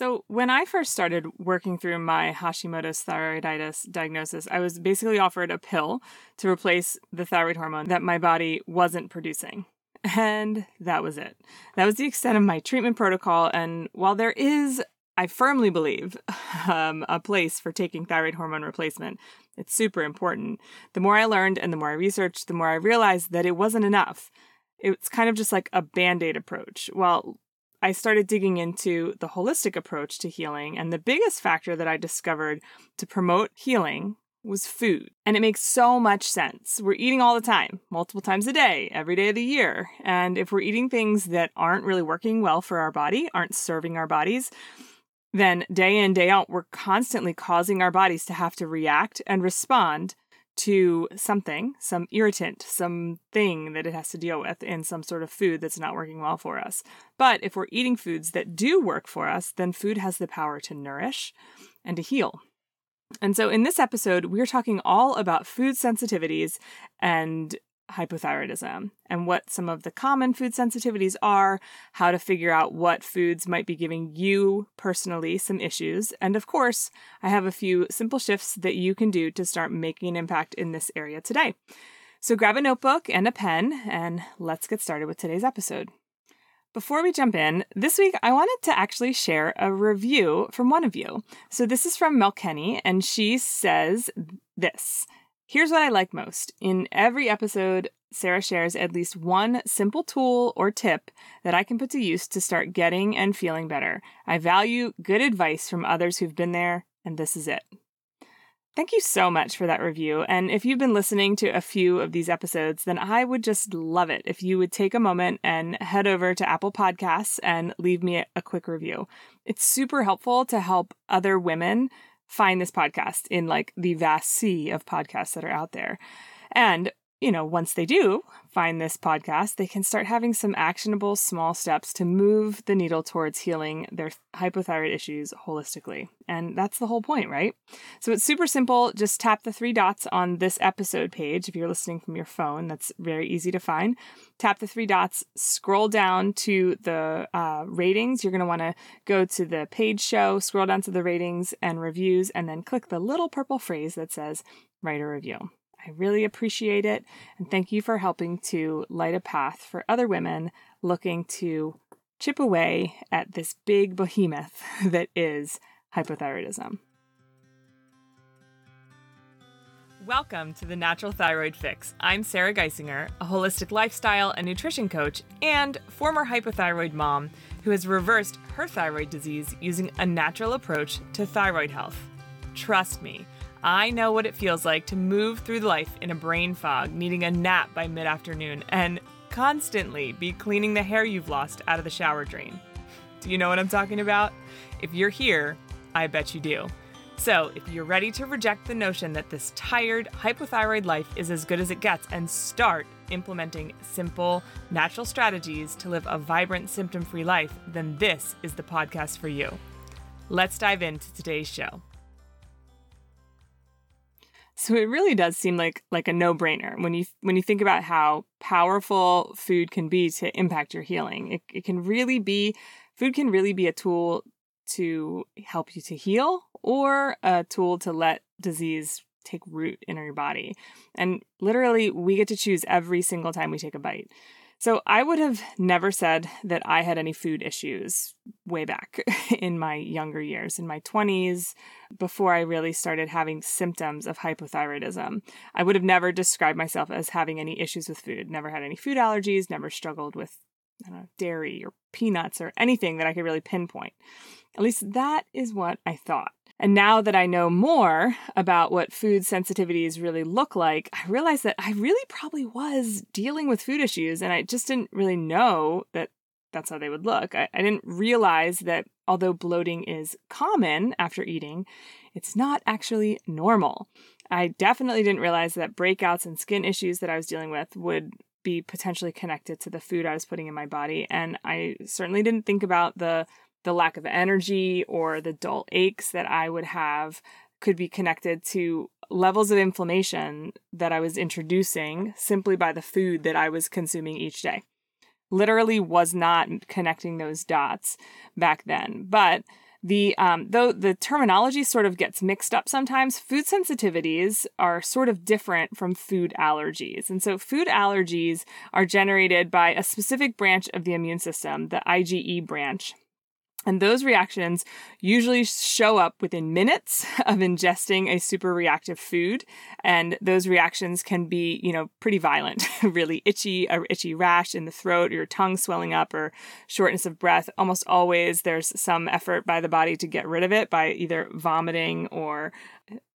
So, when I first started working through my Hashimoto's thyroiditis diagnosis, I was basically offered a pill to replace the thyroid hormone that my body wasn't producing. And that was it. That was the extent of my treatment protocol. And while there is, I firmly believe, um, a place for taking thyroid hormone replacement, it's super important. The more I learned and the more I researched, the more I realized that it wasn't enough. It's kind of just like a band aid approach. Well, I started digging into the holistic approach to healing, and the biggest factor that I discovered to promote healing was food. And it makes so much sense. We're eating all the time, multiple times a day, every day of the year. And if we're eating things that aren't really working well for our body, aren't serving our bodies, then day in, day out, we're constantly causing our bodies to have to react and respond to something, some irritant, something that it has to deal with in some sort of food that's not working well for us. But if we're eating foods that do work for us, then food has the power to nourish and to heal. And so in this episode, we're talking all about food sensitivities and hypothyroidism and what some of the common food sensitivities are, how to figure out what foods might be giving you personally some issues, and of course, I have a few simple shifts that you can do to start making an impact in this area today. So grab a notebook and a pen, and let's get started with today's episode. Before we jump in, this week I wanted to actually share a review from one of you. So this is from Mel Kenny, and she says this Here's what I like most. In every episode, Sarah shares at least one simple tool or tip that I can put to use to start getting and feeling better. I value good advice from others who've been there, and this is it. Thank you so much for that review. And if you've been listening to a few of these episodes, then I would just love it if you would take a moment and head over to Apple Podcasts and leave me a quick review. It's super helpful to help other women find this podcast in like the vast sea of podcasts that are out there. And you know, once they do find this podcast, they can start having some actionable small steps to move the needle towards healing their hypothyroid issues holistically. And that's the whole point, right? So it's super simple. Just tap the three dots on this episode page if you're listening from your phone. That's very easy to find. Tap the three dots, scroll down to the uh, ratings. You're going to want to go to the page show, scroll down to the ratings and reviews, and then click the little purple phrase that says write a review. I really appreciate it. And thank you for helping to light a path for other women looking to chip away at this big behemoth that is hypothyroidism. Welcome to the Natural Thyroid Fix. I'm Sarah Geissinger, a holistic lifestyle and nutrition coach and former hypothyroid mom who has reversed her thyroid disease using a natural approach to thyroid health. Trust me, I know what it feels like to move through life in a brain fog, needing a nap by mid afternoon, and constantly be cleaning the hair you've lost out of the shower drain. Do you know what I'm talking about? If you're here, I bet you do. So, if you're ready to reject the notion that this tired, hypothyroid life is as good as it gets and start implementing simple, natural strategies to live a vibrant, symptom free life, then this is the podcast for you. Let's dive into today's show. So it really does seem like like a no-brainer when you when you think about how powerful food can be to impact your healing. It it can really be food can really be a tool to help you to heal or a tool to let disease take root in your body. And literally we get to choose every single time we take a bite. So I would have never said that I had any food issues way back in my younger years, in my 20s, before I really started having symptoms of hypothyroidism. I would have never described myself as having any issues with food, never had any food allergies, never struggled with know, dairy or peanuts or anything that I could really pinpoint. At least that is what I thought. And now that I know more about what food sensitivities really look like, I realize that I really probably was dealing with food issues and I just didn't really know that that's how they would look. I, I didn't realize that although bloating is common after eating, it's not actually normal. I definitely didn't realize that breakouts and skin issues that I was dealing with would be potentially connected to the food I was putting in my body. And I certainly didn't think about the the lack of energy or the dull aches that I would have could be connected to levels of inflammation that I was introducing simply by the food that I was consuming each day. Literally was not connecting those dots back then. But The um, though the terminology sort of gets mixed up sometimes. Food sensitivities are sort of different from food allergies, and so food allergies are generated by a specific branch of the immune system, the IgE branch. And those reactions usually show up within minutes of ingesting a super reactive food. And those reactions can be, you know, pretty violent, really itchy, a itchy rash in the throat, your tongue swelling up, or shortness of breath. Almost always there's some effort by the body to get rid of it by either vomiting or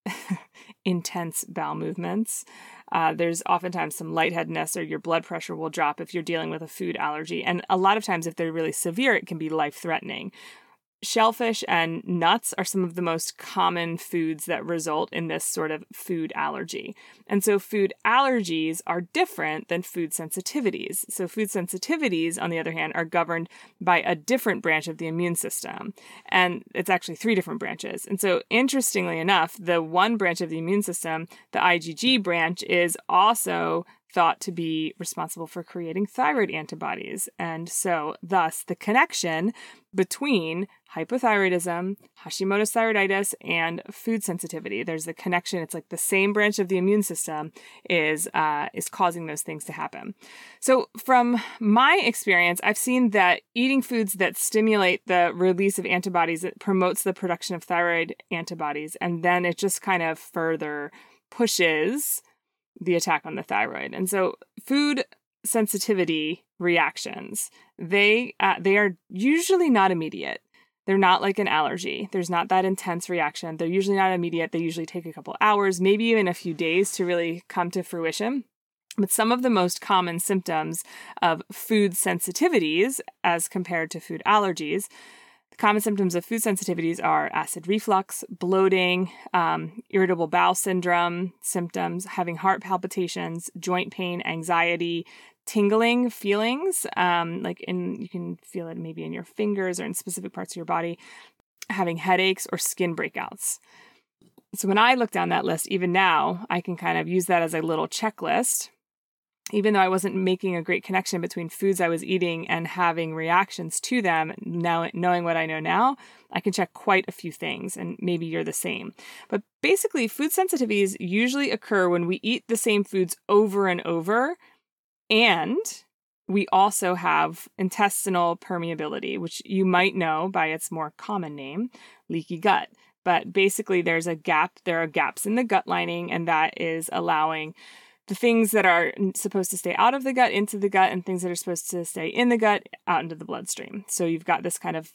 intense bowel movements. Uh, there's oftentimes some lightheadedness or your blood pressure will drop if you're dealing with a food allergy. And a lot of times, if they're really severe, it can be life threatening shellfish and nuts are some of the most common foods that result in this sort of food allergy. And so food allergies are different than food sensitivities. So food sensitivities, on the other hand, are governed by a different branch of the immune system. And it's actually three different branches. And so interestingly enough, the one branch of the immune system, the IgG branch, is also thought to be responsible for creating thyroid antibodies. And so, thus, the connection between hypothyroidism, Hashimoto's thyroiditis, and food sensitivity. There's the connection. It's like the same branch of the immune system is uh, is causing those things to happen. So, from my experience, I've seen that eating foods that stimulate the release of antibodies it promotes the production of thyroid antibodies, and then it just kind of further pushes the attack on the thyroid. And so food sensitivity reactions, they uh, they are usually not immediate. They're not like an allergy. There's not that intense reaction. They're usually not immediate. They usually take a couple hours, maybe even a few days to really come to fruition. But some of the most common symptoms of food sensitivities as compared to food allergies Common symptoms of food sensitivities are acid reflux, bloating, um, irritable bowel syndrome symptoms, having heart palpitations, joint pain, anxiety, tingling feelings, um, like in you can feel it maybe in your fingers or in specific parts of your body, having headaches or skin breakouts. So when I look down that list, even now, I can kind of use that as a little checklist even though I wasn't making a great connection between foods I was eating and having reactions to them, now knowing what I know now, I can check quite a few things, and maybe you're the same. But basically, food sensitivities usually occur when we eat the same foods over and over, and we also have intestinal permeability, which you might know by its more common name, leaky gut. But basically, there's a gap, there are gaps in the gut lining, and that is allowing the things that are supposed to stay out of the gut into the gut and things that are supposed to stay in the gut out into the bloodstream. So you've got this kind of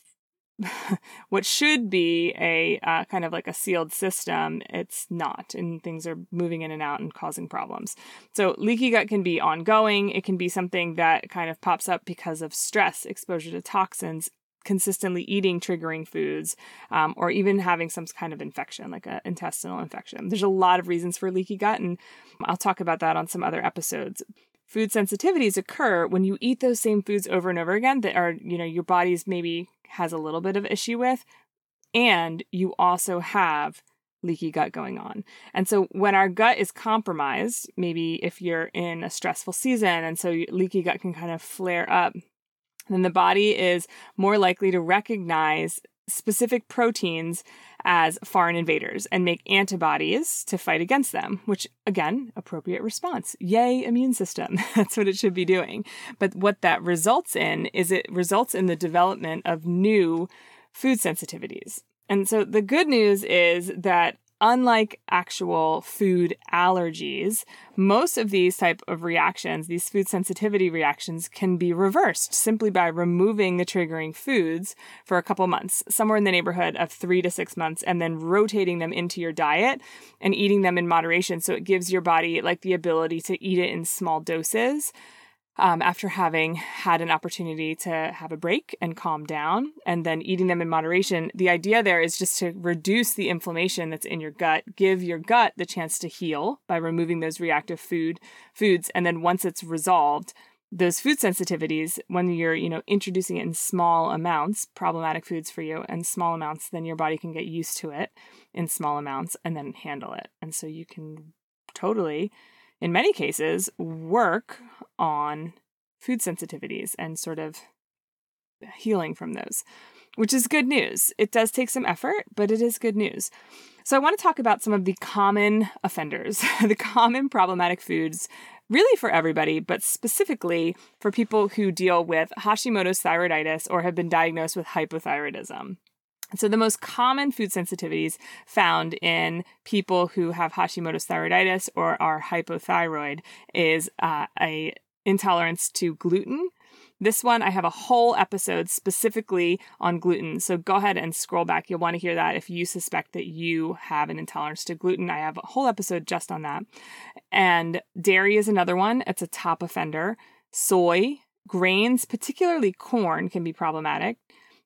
what should be a uh, kind of like a sealed system, it's not, and things are moving in and out and causing problems. So, leaky gut can be ongoing. It can be something that kind of pops up because of stress, exposure to toxins, consistently eating triggering foods um, or even having some kind of infection like an intestinal infection there's a lot of reasons for leaky gut and i'll talk about that on some other episodes food sensitivities occur when you eat those same foods over and over again that are you know your body's maybe has a little bit of issue with and you also have leaky gut going on. And so when our gut is compromised, maybe if you're in a stressful season and so leaky gut can kind of flare up then the body is more likely to recognize specific proteins as foreign invaders and make antibodies to fight against them, which again, appropriate response. Yay, immune system. That's what it should be doing. But what that results in is it results in the development of new food sensitivities. And so the good news is that unlike actual food allergies, most of these type of reactions, these food sensitivity reactions can be reversed simply by removing the triggering foods for a couple months, somewhere in the neighborhood of 3 to 6 months and then rotating them into your diet and eating them in moderation. So it gives your body like the ability to eat it in small doses um, after having had an opportunity to have a break and calm down and then eating them in moderation. The idea there is just to reduce the inflammation that's in your gut, give your gut the chance to heal by removing those reactive food foods. And then once it's resolved, those food sensitivities, when you're, you know, introducing it in small amounts, problematic foods for you, and small amounts, then your body can get used to it in small amounts and then handle it. And so you can totally in many cases, work on food sensitivities and sort of healing from those. which is good news. It does take some effort, but it is good news. So, I want to talk about some of the common offenders, the common problematic foods, really for everybody, but specifically for people who deal with Hashimoto's thyroiditis or have been diagnosed with hypothyroidism. So, the most common food sensitivities found in people who have Hashimoto's thyroiditis or are hypothyroid is uh, a intolerance to gluten. This one, I have a whole episode specifically on gluten. So go ahead and scroll back. You'll want to hear that if you suspect that you have an intolerance to gluten. I have a whole episode just on that. And dairy is another one, it's a top offender. Soy, grains, particularly corn, can be problematic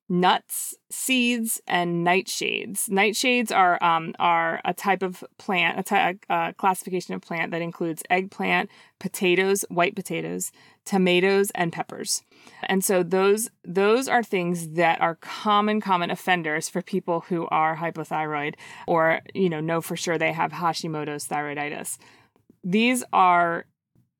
nuts, seeds, and nightshades. Nightshades are um, are a type of plant, a, ty- a classification of plant that includes eggplant, potatoes, white potatoes, tomatoes, and peppers. And so those those are things that are common common offenders for people who are hypothyroid or you know know for sure they have Hashimoto's thyroiditis. These are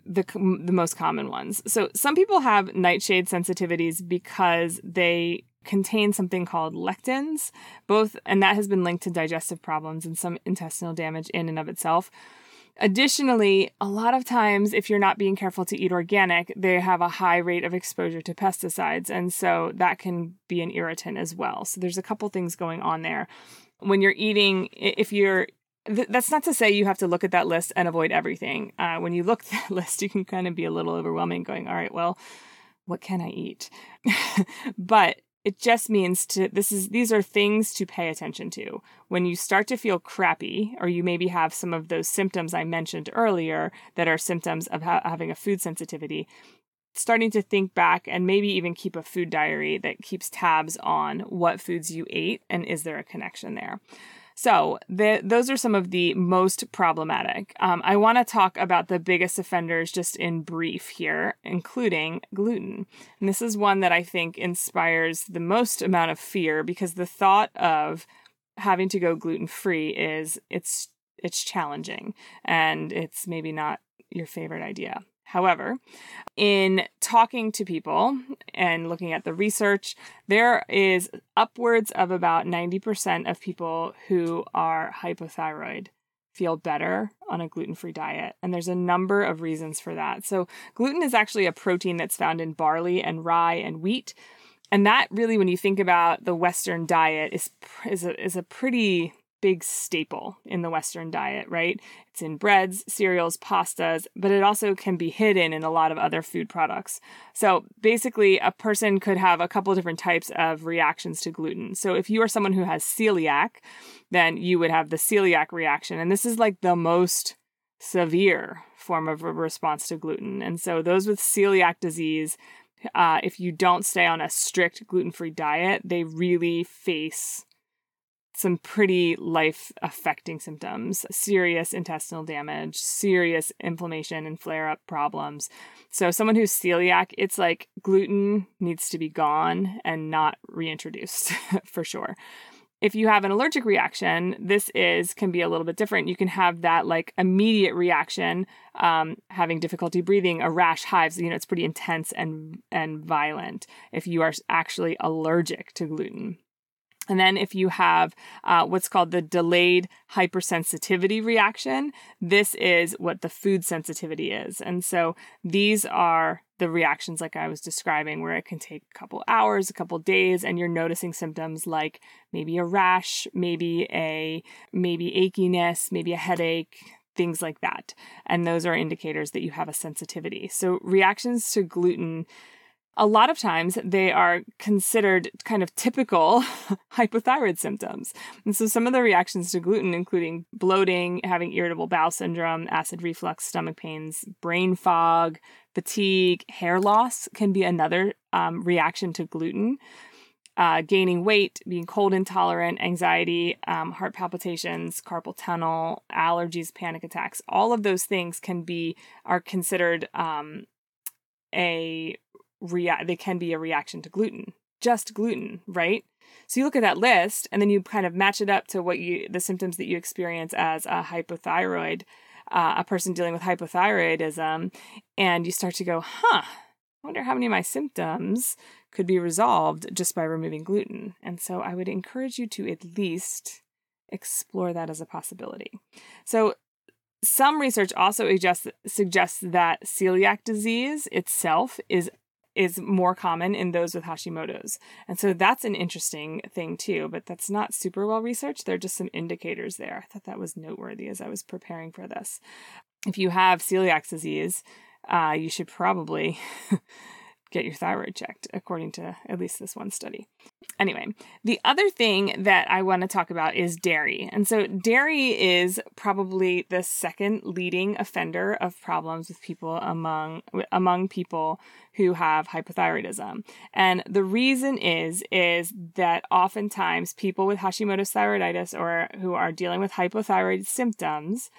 the the most common ones. So some people have nightshade sensitivities because they contain something called lectins, both, and that has been linked to digestive problems and some intestinal damage in and of itself. Additionally, a lot of times, if you're not being careful to eat organic, they have a high rate of exposure to pesticides. And so that can be an irritant as well. So there's a couple things going on there. When you're eating, if you're that's not to say you have to look at that list and avoid everything. Uh, when you look at that list, you can kind of be a little overwhelming, going, all right, well, what can I eat? but it just means to this is these are things to pay attention to. When you start to feel crappy or you maybe have some of those symptoms i mentioned earlier that are symptoms of ha- having a food sensitivity starting to think back and maybe even keep a food diary that keeps tabs on what foods you ate and is there a connection there so, the, those are some of the most problematic. Um, I want to talk about the biggest offenders just in brief here, including gluten. And this is one that I think inspires the most amount of fear because the thought of having to go gluten free is it's it's challenging and it's maybe not your favorite idea. However, in talking to people and looking at the research, there is upwards of about 90% of people who are hypothyroid feel better on a gluten free diet. And there's a number of reasons for that. So, gluten is actually a protein that's found in barley and rye and wheat. And that really, when you think about the Western diet, is, is, a, is a pretty big staple in the Western diet, right? It's in breads, cereals, pastas, but it also can be hidden in a lot of other food products. So basically, a person could have a couple different types of reactions to gluten. So if you are someone who has celiac, then you would have the celiac reaction. And this is like the most severe form of a response to gluten. And so those with celiac disease, uh, if you don't stay on a strict gluten free diet, they really face some pretty life affecting symptoms serious intestinal damage, serious inflammation and flare up problems. So, someone who's celiac, it's like gluten needs to be gone and not reintroduced for sure. If you have an allergic reaction, this is can be a little bit different. You can have that like immediate reaction, um, having difficulty breathing, a rash, hives. You know, it's pretty intense and and violent. If you are actually allergic to gluten, and then, if you have uh, what's called the delayed hypersensitivity reaction, this is what the food sensitivity is. And so, these are the reactions like I was describing, where it can take a couple hours, a couple days, and you're noticing symptoms like maybe a rash, maybe a maybe achiness, maybe a headache, things like that. And those are indicators that you have a sensitivity. So, reactions to gluten a lot of times they are considered kind of typical hypothyroid symptoms. And so some of the reactions to gluten, including bloating, having irritable bowel syndrome, acid reflux, stomach pains, brain fog, fatigue, hair loss, can be another um, reaction to gluten. Uh, gaining weight, being cold intolerant, anxiety, um, heart palpitations, carpal tunnel, allergies, panic attacks, all of those things can be are considered um, a react they can be a reaction to gluten just gluten right so you look at that list and then you kind of match it up to what you the symptoms that you experience as a hypothyroid uh, a person dealing with hypothyroidism and you start to go huh I wonder how many of my symptoms could be resolved just by removing gluten. And so I would encourage you to at least explore that as a possibility. So some research also suggests, suggests that celiac disease itself is is more common in those with Hashimoto's. And so that's an interesting thing too, but that's not super well researched. There are just some indicators there. I thought that was noteworthy as I was preparing for this. If you have celiac disease, uh, you should probably get your thyroid checked, according to at least this one study. Anyway, the other thing that I want to talk about is dairy. And so, dairy is probably the second leading offender of problems with people among among people who have hypothyroidism. And the reason is is that oftentimes people with Hashimoto's thyroiditis or who are dealing with hypothyroid symptoms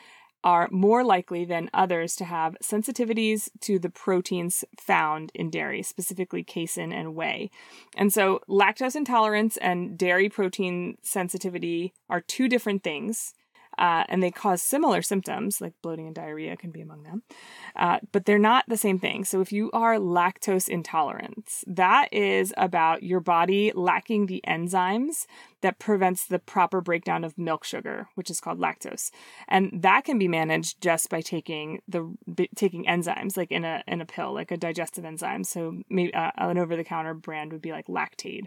are more likely than others to have sensitivities to the proteins found in dairy, specifically casein and whey. And so, lactose intolerance and dairy protein sensitivity are two different things uh, and they cause similar symptoms, like bloating and diarrhea can be among them, uh, but they're not the same thing. So, if you are lactose intolerant, that is about your body lacking the enzymes that prevents the proper breakdown of milk sugar, which is called lactose, and that can be managed just by taking the taking enzymes, like in a in a pill, like a digestive enzyme. So, maybe uh, an over the counter brand would be like Lactaid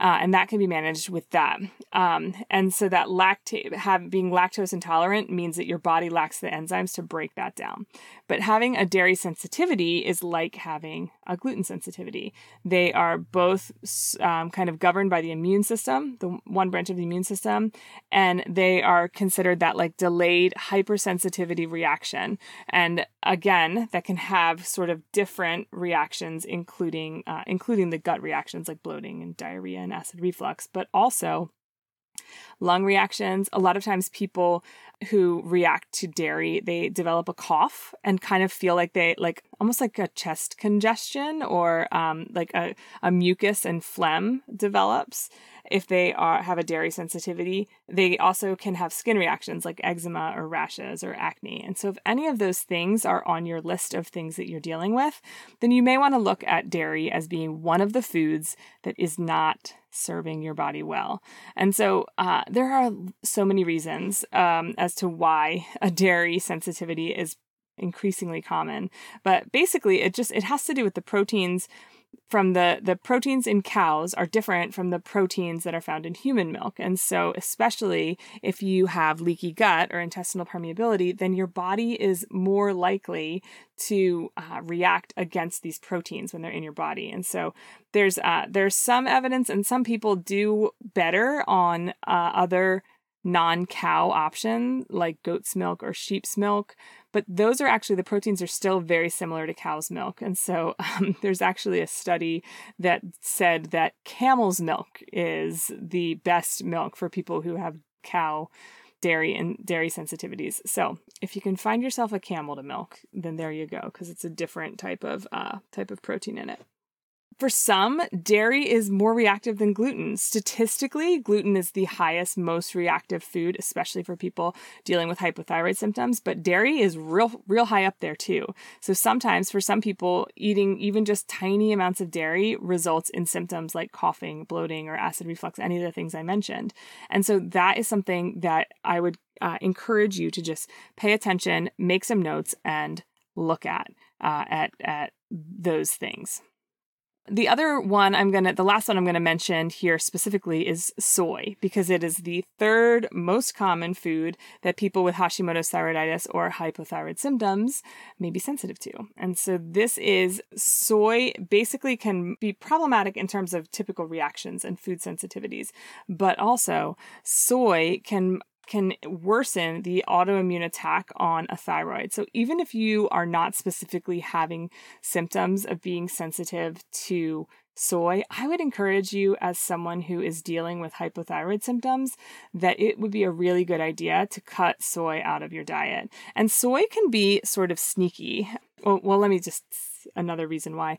uh, and that can be managed with that. Um, and so that lactate, have being lactose intolerant means that your body lacks the enzymes to break that down. But having a dairy sensitivity is like having a gluten sensitivity. They are both um, kind of governed by the immune system, the one branch of the immune system, and they are considered that like delayed hypersensitivity reaction. And again, that can have sort of different reactions, including uh, including the gut reactions like bloating and diarrhea and acid reflux, but also lung reactions. A lot of times, people who react to dairy, they develop a cough and kind of feel like they like almost like a chest congestion or um, like a, a mucus and phlegm develops if they are have a dairy sensitivity. They also can have skin reactions like eczema or rashes or acne. And so if any of those things are on your list of things that you're dealing with, then you may want to look at dairy as being one of the foods that is not serving your body well. And so uh, there are so many reasons um, as to why a dairy sensitivity is increasingly common. But basically, it just it has to do with the proteins from the the proteins in cows are different from the proteins that are found in human milk. And so especially if you have leaky gut or intestinal permeability then your body is more likely to uh, react against these proteins when they're in your body. And so there's uh, there's some evidence and some people do better on uh, other non-cow option like goat's milk or sheep's milk but those are actually the proteins are still very similar to cow's milk. And so um, there's actually a study that said that camel's milk is the best milk for people who have cow dairy and dairy sensitivities. So if you can find yourself a camel to milk then there you go because it's a different type of uh, type of protein in it for some, dairy is more reactive than gluten. Statistically, gluten is the highest, most reactive food, especially for people dealing with hypothyroid symptoms, but dairy is real, real high up there too. So sometimes for some people, eating even just tiny amounts of dairy results in symptoms like coughing, bloating, or acid reflux, any of the things I mentioned. And so that is something that I would uh, encourage you to just pay attention, make some notes, and look at uh, at at those things. The other one I'm going to, the last one I'm going to mention here specifically is soy, because it is the third most common food that people with Hashimoto's thyroiditis or hypothyroid symptoms may be sensitive to. And so this is soy basically can be problematic in terms of typical reactions and food sensitivities, but also soy can can worsen the autoimmune attack on a thyroid. So even if you are not specifically having symptoms of being sensitive to soy, I would encourage you as someone who is dealing with hypothyroid symptoms that it would be a really good idea to cut soy out of your diet. And soy can be sort of sneaky. Well, well let me just another reason why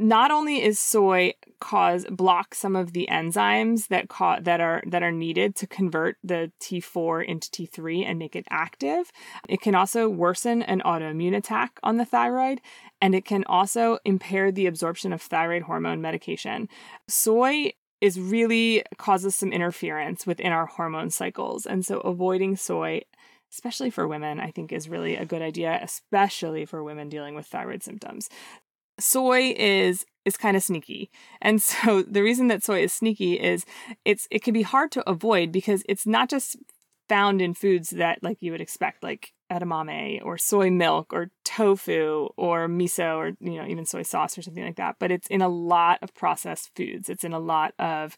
not only is soy cause block some of the enzymes that ca- that are that are needed to convert the T4 into T3 and make it active, it can also worsen an autoimmune attack on the thyroid and it can also impair the absorption of thyroid hormone medication. Soy is really causes some interference within our hormone cycles and so avoiding soy especially for women, I think is really a good idea, especially for women dealing with thyroid symptoms soy is is kind of sneaky. And so the reason that soy is sneaky is it's it can be hard to avoid because it's not just found in foods that like you would expect like edamame or soy milk or tofu or miso or you know even soy sauce or something like that but it's in a lot of processed foods it's in a lot of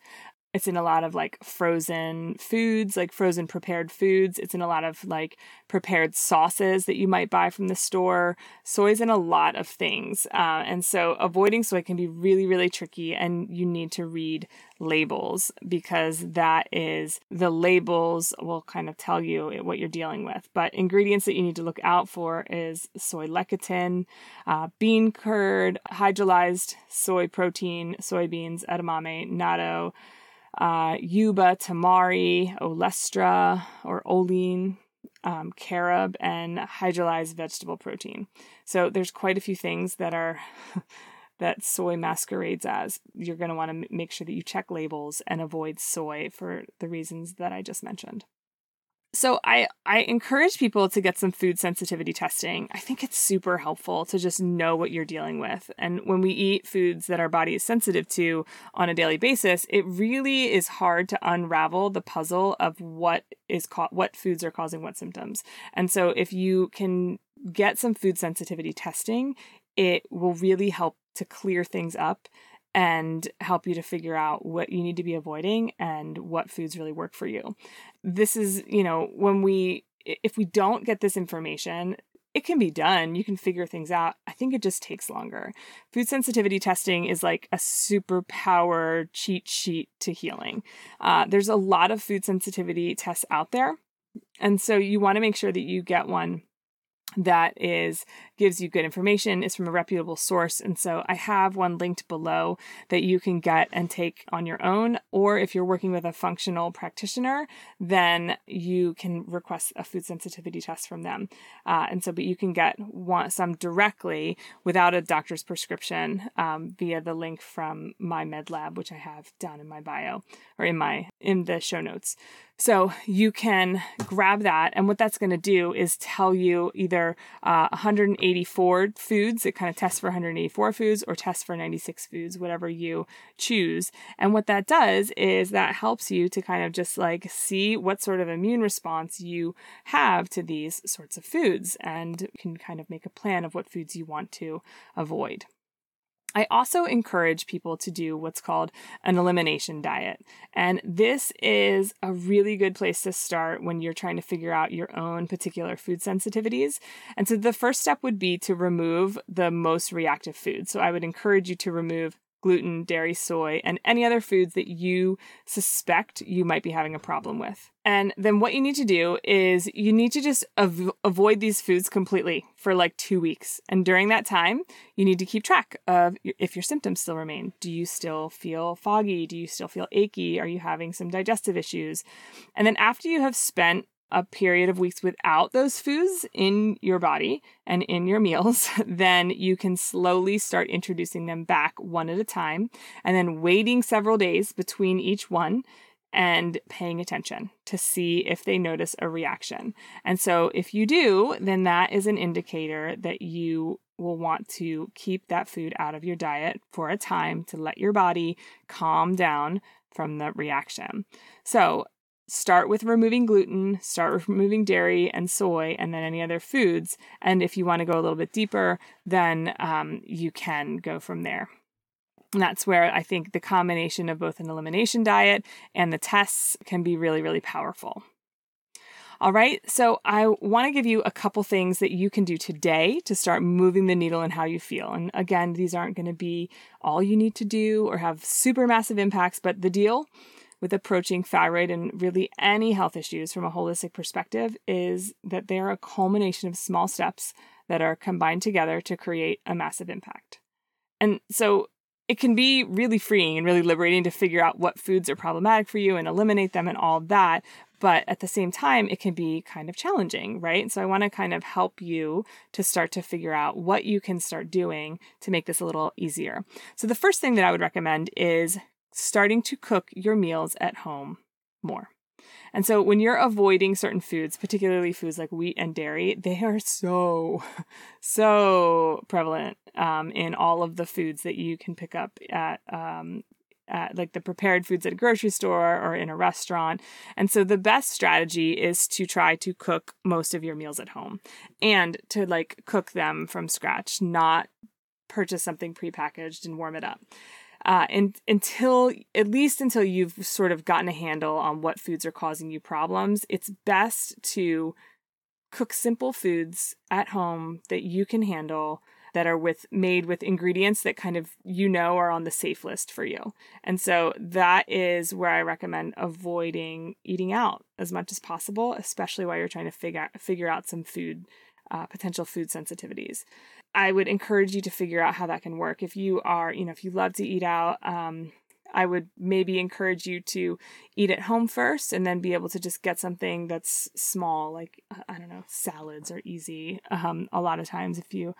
it's in a lot of like frozen foods, like frozen prepared foods. It's in a lot of like prepared sauces that you might buy from the store. Soy's in a lot of things. Uh, and so avoiding soy can be really, really tricky. And you need to read labels because that is the labels will kind of tell you what you're dealing with. But ingredients that you need to look out for is soy lecithin, uh, bean curd, hydrolyzed soy protein, soybeans, edamame, natto uh, yuba, tamari, olestra or olein, um, carob, and hydrolyzed vegetable protein. So there's quite a few things that are that soy masquerades as. You're going to want to make sure that you check labels and avoid soy for the reasons that I just mentioned. So I I encourage people to get some food sensitivity testing. I think it's super helpful to just know what you're dealing with. And when we eat foods that our body is sensitive to on a daily basis, it really is hard to unravel the puzzle of what is ca- what foods are causing what symptoms. And so if you can get some food sensitivity testing, it will really help to clear things up and help you to figure out what you need to be avoiding and what foods really work for you. This is, you know, when we, if we don't get this information, it can be done. You can figure things out. I think it just takes longer. Food sensitivity testing is like a superpower cheat sheet to healing. Uh, there's a lot of food sensitivity tests out there. And so you want to make sure that you get one that is gives you good information is from a reputable source. And so i have one linked below that you can get and take on your own. Or if you're working with a functional practitioner then you can request a food sensitivity test from them. Uh, and so but you can get one, some directly without a doctor's prescription um, via the link from MyMedLab which i have down in my bio or in my in the show notes so you can grab that, and what that's going to do is tell you either uh, 184 foods, it kind of tests for 184 foods, or tests for 96 foods, whatever you choose. And what that does is that helps you to kind of just like see what sort of immune response you have to these sorts of foods, and can kind of make a plan of what foods you want to avoid. I also encourage people to do what's called an elimination diet. And this is a really good place to start when you're trying to figure out your own particular food sensitivities. And so the first step would be to remove the most reactive foods. So I would encourage you to remove gluten, dairy, soy, and any other foods that you suspect you might be having a problem with. And then what you need to do is you need to just av- avoid these foods completely for like two weeks. And during that time, you need to keep track of if your symptoms still remain. Do you still feel foggy? Do you still feel achy? Are you having some digestive issues? And then after you have spent a period of weeks without those foods in your body and in your meals, then you can slowly start introducing them back one at a time and then waiting several days between each one and paying attention to see if they notice a reaction. And so if you do, then that is an indicator that you will want to keep that food out of your diet for a time to let your body calm down from the reaction. So, start with removing gluten, start with removing dairy and soy, and then any other foods. And if you want to go a little bit deeper, then um, you can go from there. And that's where I think the combination of both an elimination diet and the tests can be really, really powerful. All right, so I want to give you a couple things that you can do today to start moving the needle in how you feel. And again, these aren't going to be all you need to do or have super massive impacts, but the deal with approaching thyroid and really any health issues from a holistic perspective is that they are a culmination of small steps that are combined together to create a massive impact. And so it can be really freeing and really liberating to figure out what foods are problematic for you and eliminate them and all that. But at the same time, it can be kind of challenging, right? So I want to kind of help you to start to figure out what you can start doing to make this a little easier. So the first thing that I would recommend is starting to cook your meals at home more. And so when you're avoiding certain foods, particularly foods like wheat and dairy, they are so, so prevalent um, in all of the foods that you can pick up at um, at like the prepared foods at a grocery store or in a restaurant. And so the best strategy is to try to cook most of your meals at home and to like cook them from scratch, not purchase something prepackaged and warm it up uh, and until at least until you've sort of gotten a handle on what foods are causing you problems, it's best to cook simple foods at home that you can handle that are with made with ingredients that kind of you know are on the safe list for you. And so that is where I recommend avoiding eating out as much as possible, especially while you're trying to figure figure out some food uh, potential food sensitivities. I would encourage you to figure out how that can work. If you are, you know, if you love to eat out, um, I would maybe encourage you to eat at home first and then be able to just get something that's small, like, uh, I don't know, salads are easy. Um, a lot of times, if you,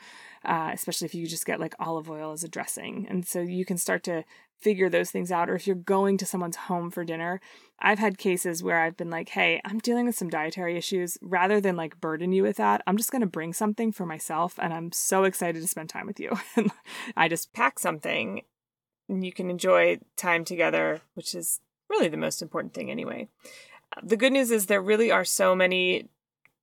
uh, especially if you just get like olive oil as a dressing. And so you can start to figure those things out. Or if you're going to someone's home for dinner, I've had cases where I've been like, hey, I'm dealing with some dietary issues. Rather than like burden you with that, I'm just going to bring something for myself. And I'm so excited to spend time with you. I just pack something and you can enjoy time together, which is really the most important thing anyway. The good news is there really are so many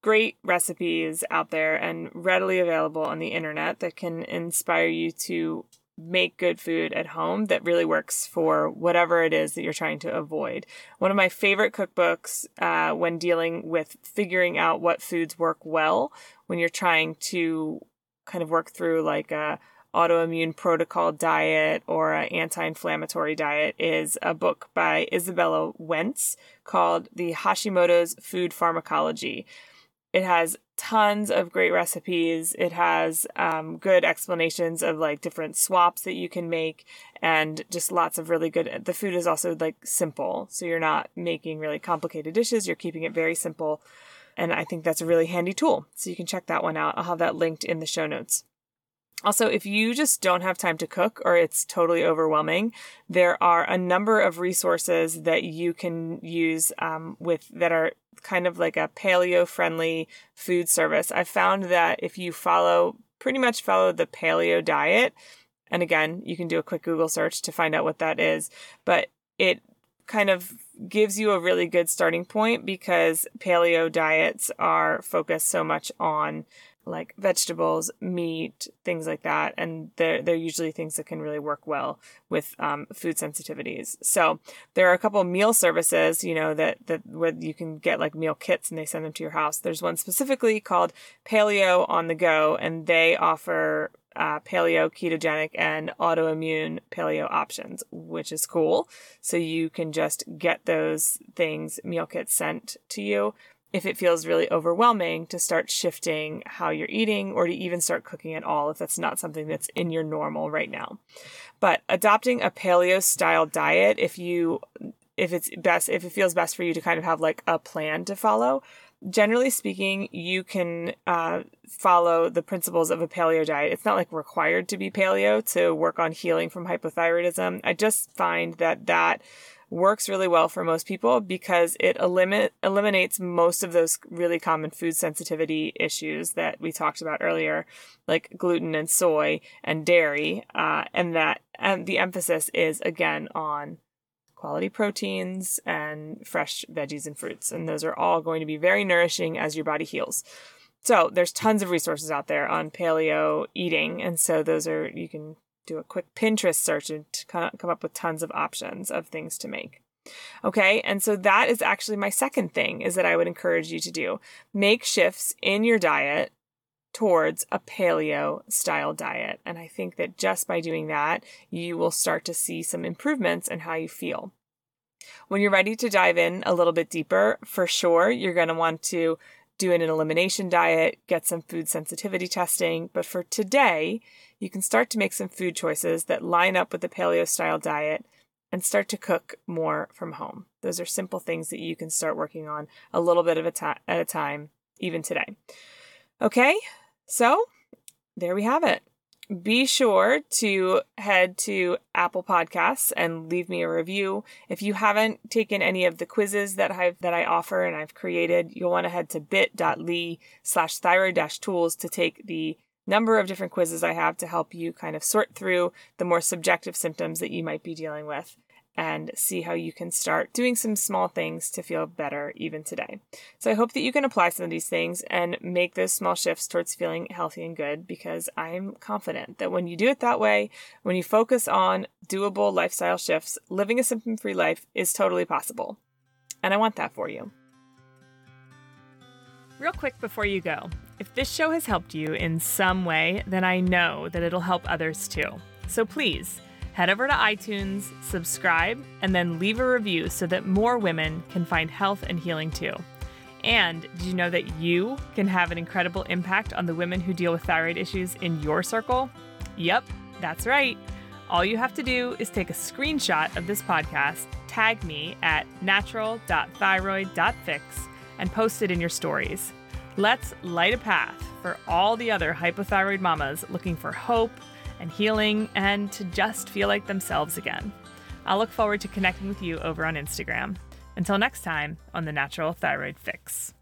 great recipes out there and readily available on the internet that can inspire you to make good food at home that really works for whatever it is that you're trying to avoid. One of my favorite cookbooks uh, when dealing with figuring out what foods work well when you're trying to kind of work through like a autoimmune protocol diet or an anti-inflammatory diet is a book by Izabella Wentz called The Hashimoto's Food Pharmacology. It has tons of great recipes. It has um, good explanations of like different swaps that you can make and just lots of really good. The food is also like simple. So you're not making really complicated dishes. You're keeping it very simple. And I think that's a really handy tool. So you can check that one out. I'll have that linked in the show notes. Also, if you just don't have time to cook or it's totally overwhelming, there are a number of resources that you can use um, with that are kind of like a paleo friendly food service. I found that if you follow pretty much follow the paleo diet, and again, you can do a quick Google search to find out what that is, but it kind of gives you a really good starting point because paleo diets are focused so much on like vegetables, meat, things like that, and they're they're usually things that can really work well with um, food sensitivities. So there are a couple meal services, you know, that that where you can get like meal kits and they send them to your house. There's one specifically called Paleo on the Go, and they offer uh, paleo, ketogenic, and autoimmune paleo options, which is cool. So you can just get those things, meal kits sent to you if it feels really overwhelming to start shifting how you're eating or to even start cooking at all if that's not something that's in your normal right now. But adopting a paleo style diet if you if it's best if it feels best for you to kind of have like a plan to follow generally speaking, you can uh, follow the principles of a paleo diet. It's not like required to be paleo to work on healing from hypothyroidism. I just find that that works really well for most people because it eliminate, eliminates most of those really common food sensitivity issues that we talked about earlier, like gluten and soy and dairy. Uh, and that and the emphasis is again on quality proteins and fresh veggies and fruits. And those are all going to be very nourishing as your body heals. So there's tons of resources out there on paleo eating. And so those are, you can do a quick Pinterest search and come up with tons of options of things to make. Okay, and so that is actually my second thing is that I would encourage you to do. Make shifts in your diet towards a paleo style diet. And I think that just by doing that, you will start to see some improvements in how you feel. When you're ready to dive in a little bit deeper, for sure, you're going to want to do an elimination diet, get some food sensitivity testing. But for today, you can start to make some food choices that line up with the paleo style diet and start to cook more from home. Those are simple things that you can start working on a little bit of a ta- at a time, even today. Okay, so there we have it. Be sure to head to Apple Podcasts and leave me a review. If you haven't taken any of the quizzes that I've that I offer and I've created, you'll want to head to bit.ly slash thyroid tools to take the number of different quizzes I have to help you kind of sort through the more subjective symptoms that you might be dealing with and see how you can start doing some small things to feel better even today. So I hope that you can apply some of these things and make those small shifts towards feeling healthy and good because I'm confident that when you do it that way, when you focus on doable lifestyle shifts, living a symptom free life is totally possible. And I want that for you. Real quick before you go, if this show has helped you in some way, then I know that it'll help others too. So please, head over to iTunes, subscribe, and then leave a review so that more women can find health and healing too. And did you know that you can have an incredible impact on the women who deal with thyroid issues in your circle? Yep, that's right. All you have to do is take a screenshot of this podcast, tag me at natural.thyroid.fix, and post it in your stories. Let's light a path for all the other hypothyroid mamas looking for hope and healing and to just feel like themselves again. I'll look forward to connecting with you over on Instagram. Until next time on the Natural Thyroid Fix.